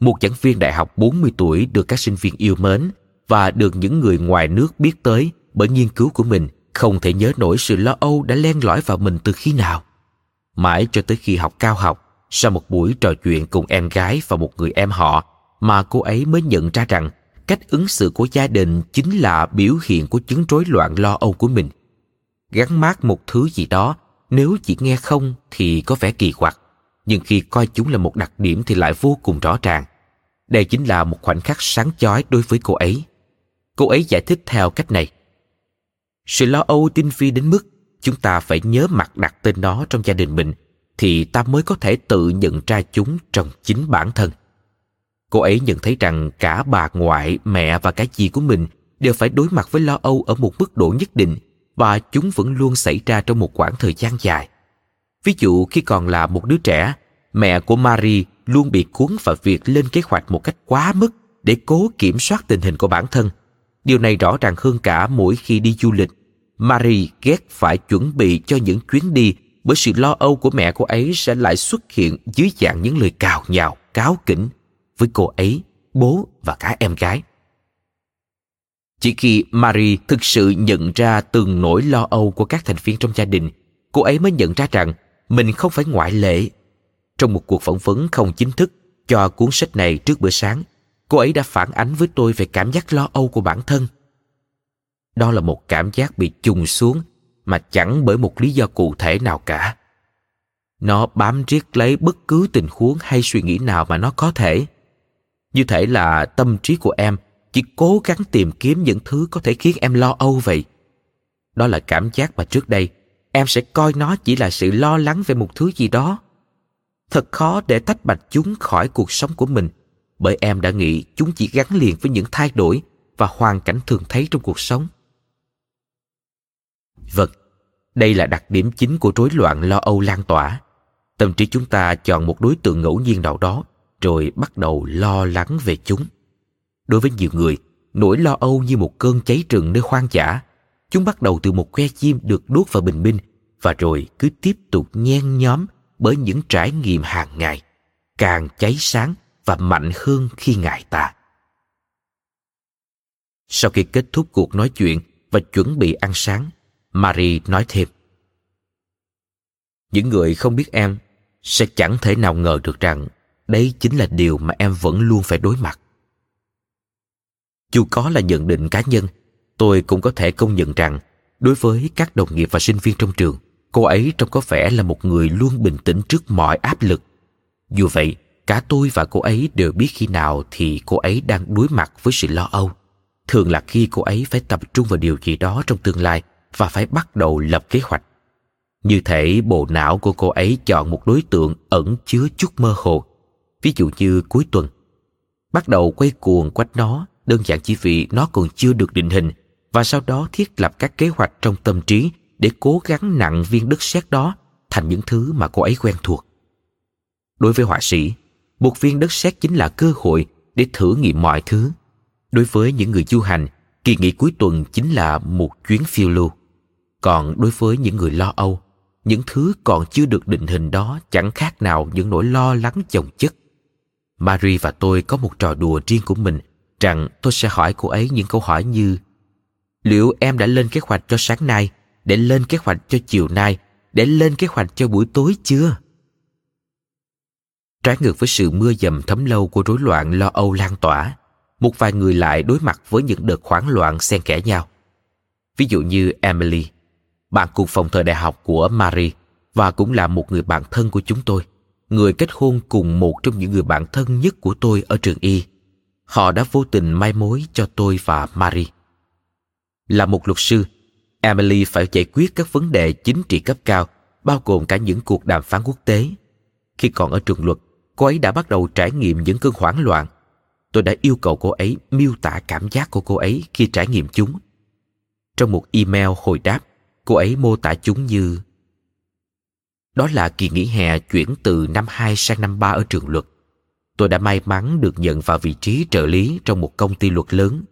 một giảng viên đại học 40 tuổi được các sinh viên yêu mến và được những người ngoài nước biết tới bởi nghiên cứu của mình không thể nhớ nổi sự lo âu đã len lỏi vào mình từ khi nào. Mãi cho tới khi học cao học, sau một buổi trò chuyện cùng em gái và một người em họ, mà cô ấy mới nhận ra rằng cách ứng xử của gia đình chính là biểu hiện của chứng rối loạn lo âu của mình. Gắn mát một thứ gì đó, nếu chỉ nghe không thì có vẻ kỳ quặc, nhưng khi coi chúng là một đặc điểm thì lại vô cùng rõ ràng. Đây chính là một khoảnh khắc sáng chói đối với cô ấy. Cô ấy giải thích theo cách này. Sự lo âu tinh vi đến mức chúng ta phải nhớ mặt đặt tên nó trong gia đình mình thì ta mới có thể tự nhận ra chúng trong chính bản thân cô ấy nhận thấy rằng cả bà ngoại, mẹ và cả dì của mình đều phải đối mặt với lo âu ở một mức độ nhất định và chúng vẫn luôn xảy ra trong một khoảng thời gian dài. Ví dụ khi còn là một đứa trẻ, mẹ của marie luôn bị cuốn vào việc lên kế hoạch một cách quá mức để cố kiểm soát tình hình của bản thân. Điều này rõ ràng hơn cả mỗi khi đi du lịch. Marie ghét phải chuẩn bị cho những chuyến đi bởi sự lo âu của mẹ cô ấy sẽ lại xuất hiện dưới dạng những lời cào nhào, cáo kỉnh với cô ấy, bố và cả em gái. Chỉ khi marie thực sự nhận ra từng nỗi lo âu của các thành viên trong gia đình, cô ấy mới nhận ra rằng mình không phải ngoại lệ. Trong một cuộc phỏng vấn không chính thức cho cuốn sách này trước bữa sáng, cô ấy đã phản ánh với tôi về cảm giác lo âu của bản thân. Đó là một cảm giác bị chùng xuống mà chẳng bởi một lý do cụ thể nào cả. Nó bám riết lấy bất cứ tình huống hay suy nghĩ nào mà nó có thể như thể là tâm trí của em chỉ cố gắng tìm kiếm những thứ có thể khiến em lo âu vậy. Đó là cảm giác mà trước đây em sẽ coi nó chỉ là sự lo lắng về một thứ gì đó. Thật khó để tách bạch chúng khỏi cuộc sống của mình, bởi em đã nghĩ chúng chỉ gắn liền với những thay đổi và hoàn cảnh thường thấy trong cuộc sống. Vâng đây là đặc điểm chính của rối loạn lo âu lan tỏa. Tâm trí chúng ta chọn một đối tượng ngẫu nhiên nào đó rồi bắt đầu lo lắng về chúng. Đối với nhiều người, nỗi lo âu như một cơn cháy rừng nơi hoang dã, chúng bắt đầu từ một que chim được đốt vào bình minh và rồi cứ tiếp tục nhen nhóm bởi những trải nghiệm hàng ngày, càng cháy sáng và mạnh hơn khi ngài ta sau khi kết thúc cuộc nói chuyện và chuẩn bị ăn sáng, marie nói thêm, những người không biết em sẽ chẳng thể nào ngờ được rằng đấy chính là điều mà em vẫn luôn phải đối mặt. Dù có là nhận định cá nhân, tôi cũng có thể công nhận rằng, đối với các đồng nghiệp và sinh viên trong trường, cô ấy trông có vẻ là một người luôn bình tĩnh trước mọi áp lực. Dù vậy, cả tôi và cô ấy đều biết khi nào thì cô ấy đang đối mặt với sự lo âu. Thường là khi cô ấy phải tập trung vào điều gì đó trong tương lai và phải bắt đầu lập kế hoạch. Như thể bộ não của cô ấy chọn một đối tượng ẩn chứa chút mơ hồ ví dụ như cuối tuần. Bắt đầu quay cuồng quanh nó, đơn giản chỉ vì nó còn chưa được định hình, và sau đó thiết lập các kế hoạch trong tâm trí để cố gắng nặng viên đất sét đó thành những thứ mà cô ấy quen thuộc. Đối với họa sĩ, một viên đất sét chính là cơ hội để thử nghiệm mọi thứ. Đối với những người du hành, kỳ nghỉ cuối tuần chính là một chuyến phiêu lưu. Còn đối với những người lo âu, những thứ còn chưa được định hình đó chẳng khác nào những nỗi lo lắng chồng chất marie và tôi có một trò đùa riêng của mình, rằng tôi sẽ hỏi cô ấy những câu hỏi như, liệu em đã lên kế hoạch cho sáng nay để lên kế hoạch cho chiều nay để lên kế hoạch cho buổi tối chưa? Trái ngược với sự mưa dầm thấm lâu của rối loạn lo âu lan tỏa, một vài người lại đối mặt với những đợt hoảng loạn xen kẽ nhau. Ví dụ như emily, bạn cùng phòng thời đại học của marie và cũng là một người bạn thân của chúng tôi người kết hôn cùng một trong những người bạn thân nhất của tôi ở trường y. Họ đã vô tình mai mối cho tôi và marie là một luật sư, emily phải giải quyết các vấn đề chính trị cấp cao, bao gồm cả những cuộc đàm phán quốc tế. Khi còn ở trường luật, cô ấy đã bắt đầu trải nghiệm những cơn hoảng loạn. Tôi đã yêu cầu cô ấy miêu tả cảm giác của cô ấy khi trải nghiệm chúng. Trong một email hồi đáp, cô ấy mô tả chúng như đó là kỳ nghỉ hè chuyển từ năm 2 sang năm 3 ở trường luật. Tôi đã may mắn được nhận vào vị trí trợ lý trong một công ty luật lớn.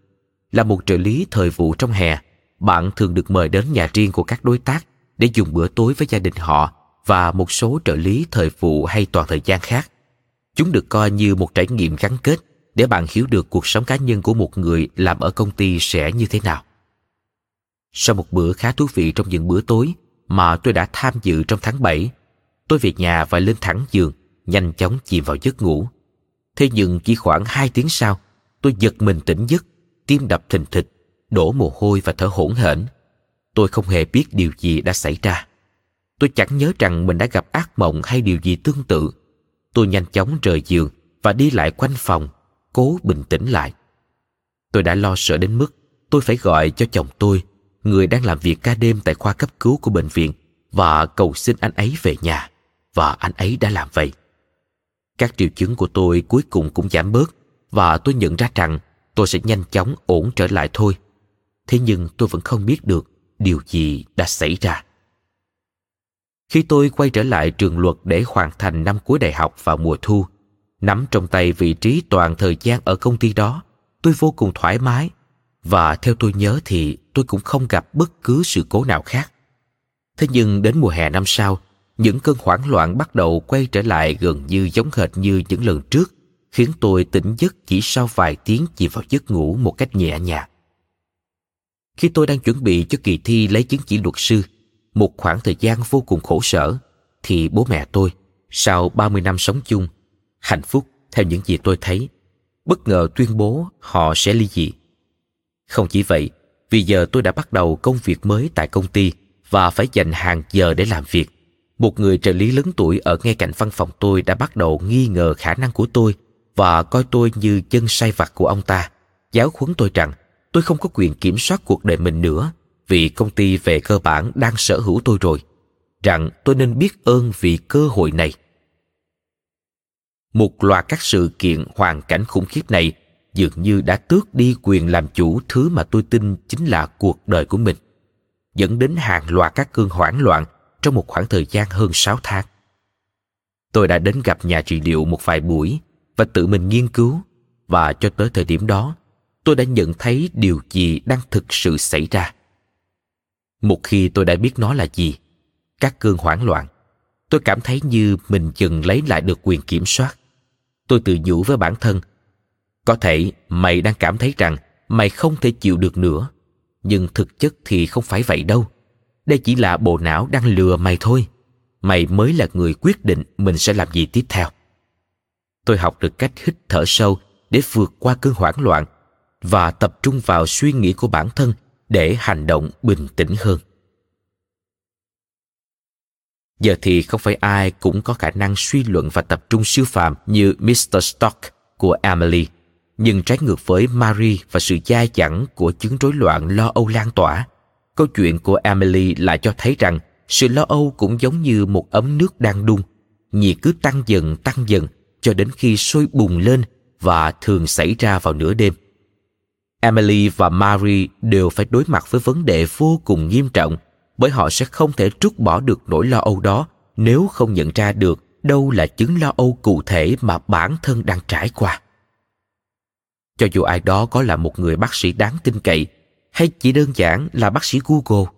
Là một trợ lý thời vụ trong hè, bạn thường được mời đến nhà riêng của các đối tác để dùng bữa tối với gia đình họ và một số trợ lý thời vụ hay toàn thời gian khác. Chúng được coi như một trải nghiệm gắn kết để bạn hiểu được cuộc sống cá nhân của một người làm ở công ty sẽ như thế nào. Sau một bữa khá thú vị trong những bữa tối mà tôi đã tham dự trong tháng 7, tôi về nhà và lên thẳng giường, nhanh chóng chìm vào giấc ngủ. Thế nhưng chỉ khoảng 2 tiếng sau, tôi giật mình tỉnh giấc, tim đập thình thịch, đổ mồ hôi và thở hổn hển. Tôi không hề biết điều gì đã xảy ra. Tôi chẳng nhớ rằng mình đã gặp ác mộng hay điều gì tương tự. Tôi nhanh chóng rời giường và đi lại quanh phòng, cố bình tĩnh lại. Tôi đã lo sợ đến mức tôi phải gọi cho chồng tôi người đang làm việc ca đêm tại khoa cấp cứu của bệnh viện và cầu xin anh ấy về nhà. Và anh ấy đã làm vậy. Các triệu chứng của tôi cuối cùng cũng giảm bớt và tôi nhận ra rằng tôi sẽ nhanh chóng ổn trở lại thôi. Thế nhưng tôi vẫn không biết được điều gì đã xảy ra. Khi tôi quay trở lại trường luật để hoàn thành năm cuối đại học vào mùa thu, nắm trong tay vị trí toàn thời gian ở công ty đó, tôi vô cùng thoải mái. Và theo tôi nhớ thì tôi cũng không gặp bất cứ sự cố nào khác. Thế nhưng đến mùa hè năm sau, những cơn hoảng loạn bắt đầu quay trở lại gần như giống hệt như những lần trước, khiến tôi tỉnh giấc chỉ sau vài tiếng chìm vào giấc ngủ một cách nhẹ nhàng. Khi tôi đang chuẩn bị cho kỳ thi lấy chứng chỉ luật sư, một khoảng thời gian vô cùng khổ sở, thì bố mẹ tôi, sau 30 năm sống chung, hạnh phúc theo những gì tôi thấy, bất ngờ tuyên bố họ sẽ ly dị. Không chỉ vậy vì giờ tôi đã bắt đầu công việc mới tại công ty và phải dành hàng giờ để làm việc. Một người trợ lý lớn tuổi ở ngay cạnh văn phòng tôi đã bắt đầu nghi ngờ khả năng của tôi và coi tôi như chân sai vặt của ông ta, giáo huấn tôi rằng tôi không có quyền kiểm soát cuộc đời mình nữa vì công ty về cơ bản đang sở hữu tôi rồi, rằng tôi nên biết ơn vì cơ hội này. Một loạt các sự kiện hoàn cảnh khủng khiếp này dường như đã tước đi quyền làm chủ thứ mà tôi tin chính là cuộc đời của mình dẫn đến hàng loạt các cơn hoảng loạn trong một khoảng thời gian hơn 6 tháng. Tôi đã đến gặp nhà trị liệu một vài buổi và tự mình nghiên cứu và cho tới thời điểm đó, tôi đã nhận thấy điều gì đang thực sự xảy ra. Một khi tôi đã biết nó là gì, các cơn hoảng loạn, tôi cảm thấy như mình dần lấy lại được quyền kiểm soát. Tôi tự nhủ với bản thân, có thể mày đang cảm thấy rằng mày không thể chịu được nữa, nhưng thực chất thì không phải vậy đâu. Đây chỉ là bộ não đang lừa mày thôi. Mày mới là người quyết định mình sẽ làm gì tiếp theo. Tôi học được cách hít thở sâu để vượt qua cơn hoảng loạn và tập trung vào suy nghĩ của bản thân để hành động bình tĩnh hơn. Giờ thì không phải ai cũng có khả năng suy luận và tập trung siêu phàm như Mr. Stock của Emily, nhưng trái ngược với Marie và sự dai dẳng của chứng rối loạn lo âu lan tỏa, Câu chuyện của Emily lại cho thấy rằng sự lo âu cũng giống như một ấm nước đang đun, nhiệt cứ tăng dần tăng dần cho đến khi sôi bùng lên và thường xảy ra vào nửa đêm. Emily và Marie đều phải đối mặt với vấn đề vô cùng nghiêm trọng bởi họ sẽ không thể trút bỏ được nỗi lo âu đó nếu không nhận ra được đâu là chứng lo âu cụ thể mà bản thân đang trải qua. Cho dù ai đó có là một người bác sĩ đáng tin cậy hay chỉ đơn giản là bác sĩ Google,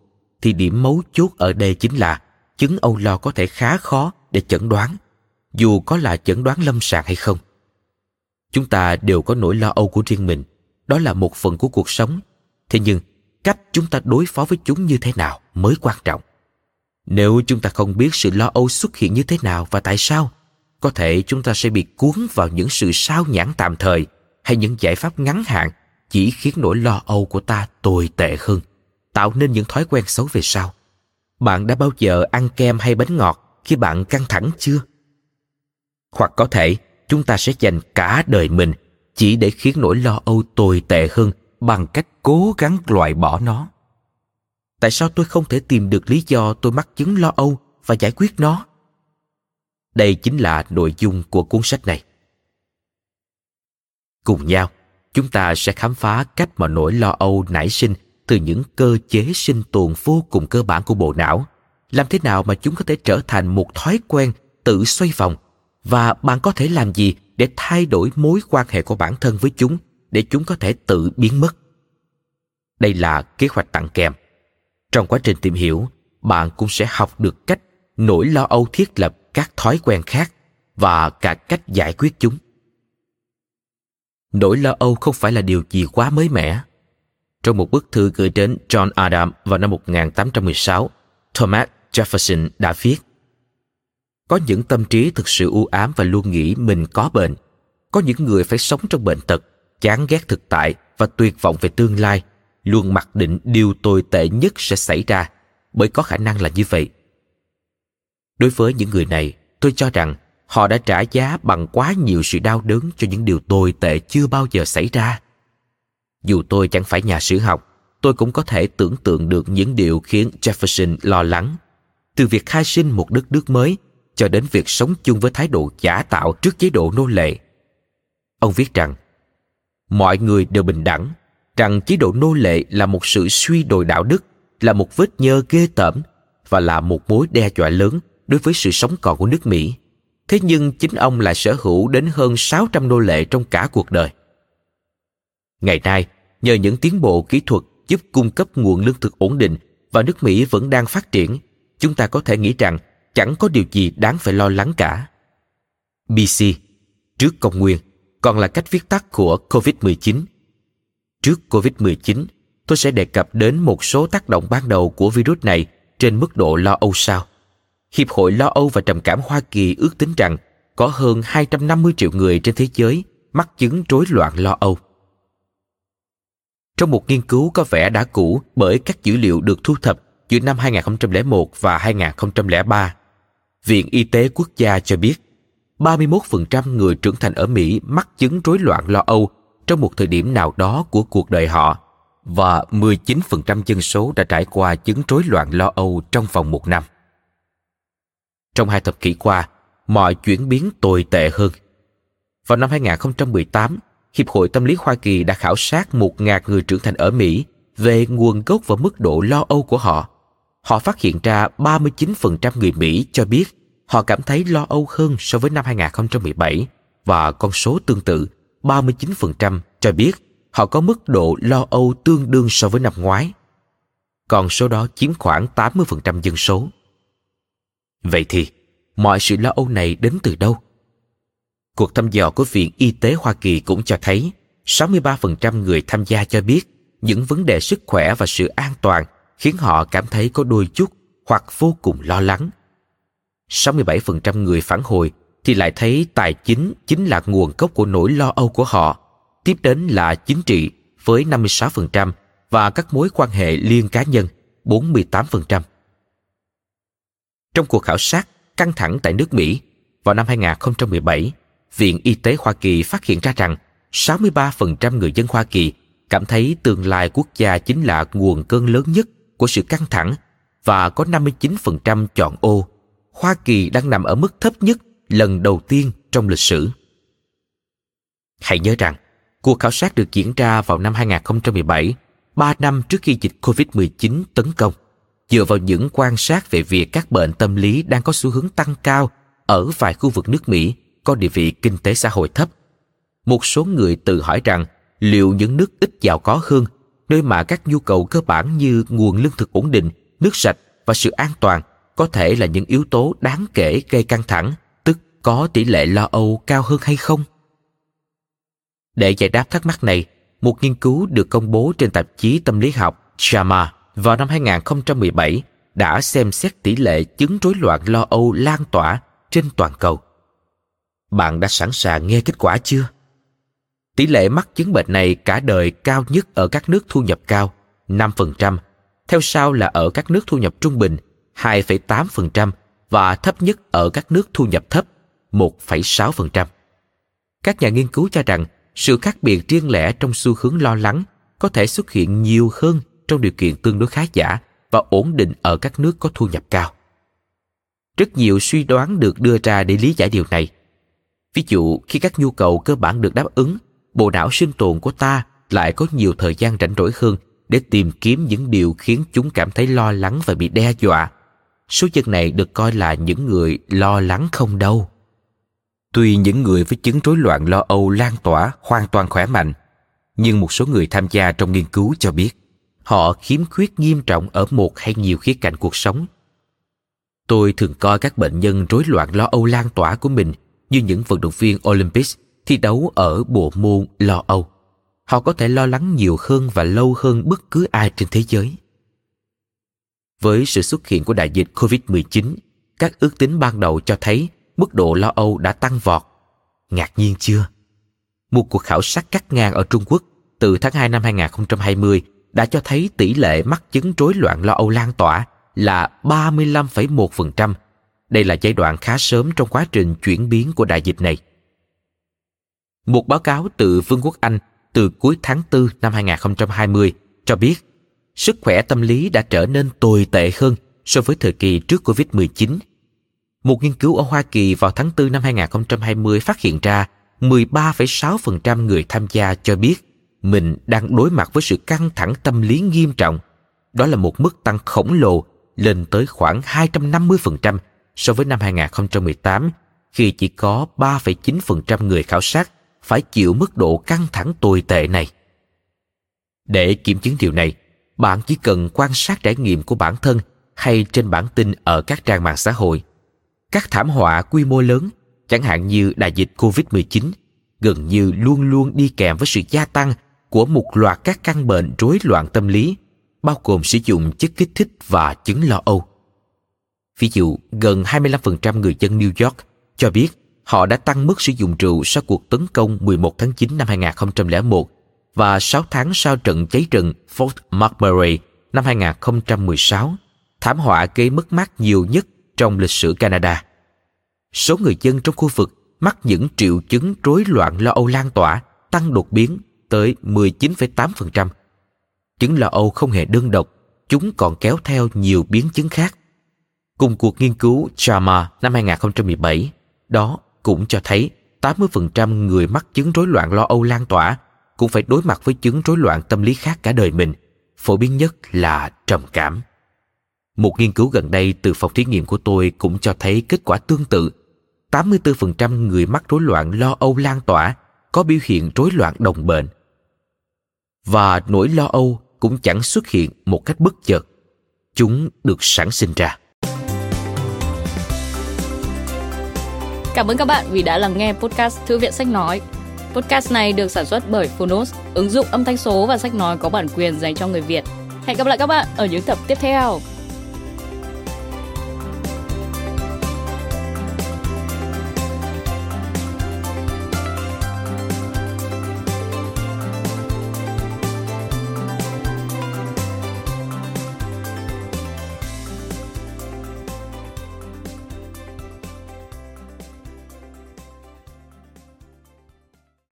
thì điểm mấu chốt ở đây chính là chứng âu lo có thể khá khó để chẩn đoán, dù có là chẩn đoán lâm sàng hay không. Chúng ta đều có nỗi lo âu của riêng mình, đó là một phần của cuộc sống. Thế nhưng, cách chúng ta đối phó với chúng như thế nào mới quan trọng. Nếu chúng ta không biết sự lo âu xuất hiện như thế nào và tại sao, có thể chúng ta sẽ bị cuốn vào những sự sao nhãn tạm thời hay những giải pháp ngắn hạn chỉ khiến nỗi lo âu của ta tồi tệ hơn, tạo nên những thói quen xấu về sau. Bạn đã bao giờ ăn kem hay bánh ngọt khi bạn căng thẳng chưa? Hoặc có thể, chúng ta sẽ dành cả đời mình chỉ để khiến nỗi lo âu tồi tệ hơn bằng cách cố gắng loại bỏ nó. Tại sao tôi không thể tìm được lý do tôi mắc chứng lo âu và giải quyết nó? Đây chính là nội dung của cuốn sách này cùng nhau, chúng ta sẽ khám phá cách mà nỗi lo âu nảy sinh từ những cơ chế sinh tồn vô cùng cơ bản của bộ não. Làm thế nào mà chúng có thể trở thành một thói quen tự xoay vòng? Và bạn có thể làm gì để thay đổi mối quan hệ của bản thân với chúng để chúng có thể tự biến mất? Đây là kế hoạch tặng kèm. Trong quá trình tìm hiểu, bạn cũng sẽ học được cách nỗi lo âu thiết lập các thói quen khác và cả cách giải quyết chúng nỗi lo âu không phải là điều gì quá mới mẻ. Trong một bức thư gửi đến John Adam vào năm 1816, Thomas Jefferson đã viết Có những tâm trí thực sự u ám và luôn nghĩ mình có bệnh. Có những người phải sống trong bệnh tật, chán ghét thực tại và tuyệt vọng về tương lai, luôn mặc định điều tồi tệ nhất sẽ xảy ra, bởi có khả năng là như vậy. Đối với những người này, tôi cho rằng họ đã trả giá bằng quá nhiều sự đau đớn cho những điều tồi tệ chưa bao giờ xảy ra. Dù tôi chẳng phải nhà sử học tôi cũng có thể tưởng tượng được những điều khiến jefferson lo lắng. Từ việc khai sinh một đất nước mới cho đến việc sống chung với thái độ giả tạo trước chế độ nô lệ. Ông viết rằng mọi người đều bình đẳng, rằng chế độ nô lệ là một sự suy đồi đạo đức, là một vết nhơ ghê tởm và là một mối đe dọa lớn đối với sự sống còn của nước Mỹ. Thế nhưng chính ông lại sở hữu đến hơn 600 nô lệ trong cả cuộc đời. Ngày nay, nhờ những tiến bộ kỹ thuật giúp cung cấp nguồn lương thực ổn định và nước Mỹ vẫn đang phát triển, chúng ta có thể nghĩ rằng chẳng có điều gì đáng phải lo lắng cả. BC, trước công nguyên, còn là cách viết tắt của COVID-19. Trước COVID-19, tôi sẽ đề cập đến một số tác động ban đầu của virus này trên mức độ lo âu sao. Hiệp hội Lo âu và trầm cảm Hoa Kỳ ước tính rằng có hơn 250 triệu người trên thế giới mắc chứng rối loạn lo âu. Trong một nghiên cứu có vẻ đã cũ bởi các dữ liệu được thu thập giữa năm 2001 và 2003, Viện Y tế Quốc gia cho biết 31% người trưởng thành ở Mỹ mắc chứng rối loạn lo âu trong một thời điểm nào đó của cuộc đời họ và 19% dân số đã trải qua chứng rối loạn lo âu trong vòng một năm. Trong hai thập kỷ qua, mọi chuyển biến tồi tệ hơn. Vào năm 2018, Hiệp hội Tâm lý Hoa Kỳ đã khảo sát 1.000 người trưởng thành ở Mỹ về nguồn gốc và mức độ lo âu của họ. Họ phát hiện ra 39% người Mỹ cho biết họ cảm thấy lo âu hơn so với năm 2017 và con số tương tự 39% cho biết họ có mức độ lo âu tương đương so với năm ngoái. Còn số đó chiếm khoảng 80% dân số. Vậy thì, mọi sự lo âu này đến từ đâu? Cuộc thăm dò của Viện Y tế Hoa Kỳ cũng cho thấy 63% người tham gia cho biết những vấn đề sức khỏe và sự an toàn khiến họ cảm thấy có đôi chút hoặc vô cùng lo lắng. 67% người phản hồi thì lại thấy tài chính chính là nguồn gốc của nỗi lo âu của họ. Tiếp đến là chính trị với 56% và các mối quan hệ liên cá nhân 48%. Trong cuộc khảo sát căng thẳng tại nước Mỹ vào năm 2017, Viện Y tế Hoa Kỳ phát hiện ra rằng 63% người dân Hoa Kỳ cảm thấy tương lai quốc gia chính là nguồn cơn lớn nhất của sự căng thẳng và có 59% chọn ô. Hoa Kỳ đang nằm ở mức thấp nhất lần đầu tiên trong lịch sử. Hãy nhớ rằng, cuộc khảo sát được diễn ra vào năm 2017, 3 năm trước khi dịch COVID-19 tấn công, dựa vào những quan sát về việc các bệnh tâm lý đang có xu hướng tăng cao ở vài khu vực nước Mỹ có địa vị kinh tế xã hội thấp. Một số người tự hỏi rằng liệu những nước ít giàu có hơn, nơi mà các nhu cầu cơ bản như nguồn lương thực ổn định, nước sạch và sự an toàn có thể là những yếu tố đáng kể gây căng thẳng, tức có tỷ lệ lo âu cao hơn hay không? Để giải đáp thắc mắc này, một nghiên cứu được công bố trên tạp chí tâm lý học JAMA vào năm 2017 đã xem xét tỷ lệ chứng rối loạn lo âu lan tỏa trên toàn cầu. Bạn đã sẵn sàng nghe kết quả chưa? Tỷ lệ mắc chứng bệnh này cả đời cao nhất ở các nước thu nhập cao, 5%, theo sau là ở các nước thu nhập trung bình, 2,8% và thấp nhất ở các nước thu nhập thấp, 1,6%. Các nhà nghiên cứu cho rằng sự khác biệt riêng lẻ trong xu hướng lo lắng có thể xuất hiện nhiều hơn trong điều kiện tương đối khá giả và ổn định ở các nước có thu nhập cao. Rất nhiều suy đoán được đưa ra để lý giải điều này. Ví dụ, khi các nhu cầu cơ bản được đáp ứng, bộ não sinh tồn của ta lại có nhiều thời gian rảnh rỗi hơn để tìm kiếm những điều khiến chúng cảm thấy lo lắng và bị đe dọa. Số dân này được coi là những người lo lắng không đâu. Tuy những người với chứng rối loạn lo âu lan tỏa hoàn toàn khỏe mạnh, nhưng một số người tham gia trong nghiên cứu cho biết họ khiếm khuyết nghiêm trọng ở một hay nhiều khía cạnh cuộc sống. Tôi thường coi các bệnh nhân rối loạn lo âu lan tỏa của mình như những vận động viên Olympics thi đấu ở bộ môn lo âu. Họ có thể lo lắng nhiều hơn và lâu hơn bất cứ ai trên thế giới. Với sự xuất hiện của đại dịch COVID-19, các ước tính ban đầu cho thấy mức độ lo âu đã tăng vọt. Ngạc nhiên chưa? Một cuộc khảo sát cắt ngang ở Trung Quốc từ tháng 2 năm 2020 đã cho thấy tỷ lệ mắc chứng rối loạn lo âu lan tỏa là 35,1%. Đây là giai đoạn khá sớm trong quá trình chuyển biến của đại dịch này. Một báo cáo từ Vương quốc Anh từ cuối tháng 4 năm 2020 cho biết sức khỏe tâm lý đã trở nên tồi tệ hơn so với thời kỳ trước Covid-19. Một nghiên cứu ở Hoa Kỳ vào tháng 4 năm 2020 phát hiện ra 13,6% người tham gia cho biết mình đang đối mặt với sự căng thẳng tâm lý nghiêm trọng. Đó là một mức tăng khổng lồ lên tới khoảng 250% so với năm 2018 khi chỉ có 3,9% người khảo sát phải chịu mức độ căng thẳng tồi tệ này. Để kiểm chứng điều này, bạn chỉ cần quan sát trải nghiệm của bản thân hay trên bản tin ở các trang mạng xã hội. Các thảm họa quy mô lớn, chẳng hạn như đại dịch COVID-19, gần như luôn luôn đi kèm với sự gia tăng của một loạt các căn bệnh rối loạn tâm lý, bao gồm sử dụng chất kích thích và chứng lo âu. Ví dụ, gần 25% người dân New York cho biết họ đã tăng mức sử dụng rượu sau cuộc tấn công 11 tháng 9 năm 2001 và 6 tháng sau trận cháy rừng Fort McMurray năm 2016, thảm họa gây mất mát nhiều nhất trong lịch sử Canada. Số người dân trong khu vực mắc những triệu chứng rối loạn lo âu lan tỏa tăng đột biến tới 19,8%. Chứng lo âu không hề đơn độc, chúng còn kéo theo nhiều biến chứng khác. Cùng cuộc nghiên cứu JAMA năm 2017, đó cũng cho thấy 80% người mắc chứng rối loạn lo âu lan tỏa cũng phải đối mặt với chứng rối loạn tâm lý khác cả đời mình, phổ biến nhất là trầm cảm. Một nghiên cứu gần đây từ phòng thí nghiệm của tôi cũng cho thấy kết quả tương tự. 84% người mắc rối loạn lo âu lan tỏa có biểu hiện rối loạn đồng bệnh. Và nỗi lo âu cũng chẳng xuất hiện một cách bất chợt. Chúng được sản sinh ra. Cảm ơn các bạn vì đã lắng nghe podcast Thư viện Sách Nói. Podcast này được sản xuất bởi Phonos, ứng dụng âm thanh số và sách nói có bản quyền dành cho người Việt. Hẹn gặp lại các bạn ở những tập tiếp theo.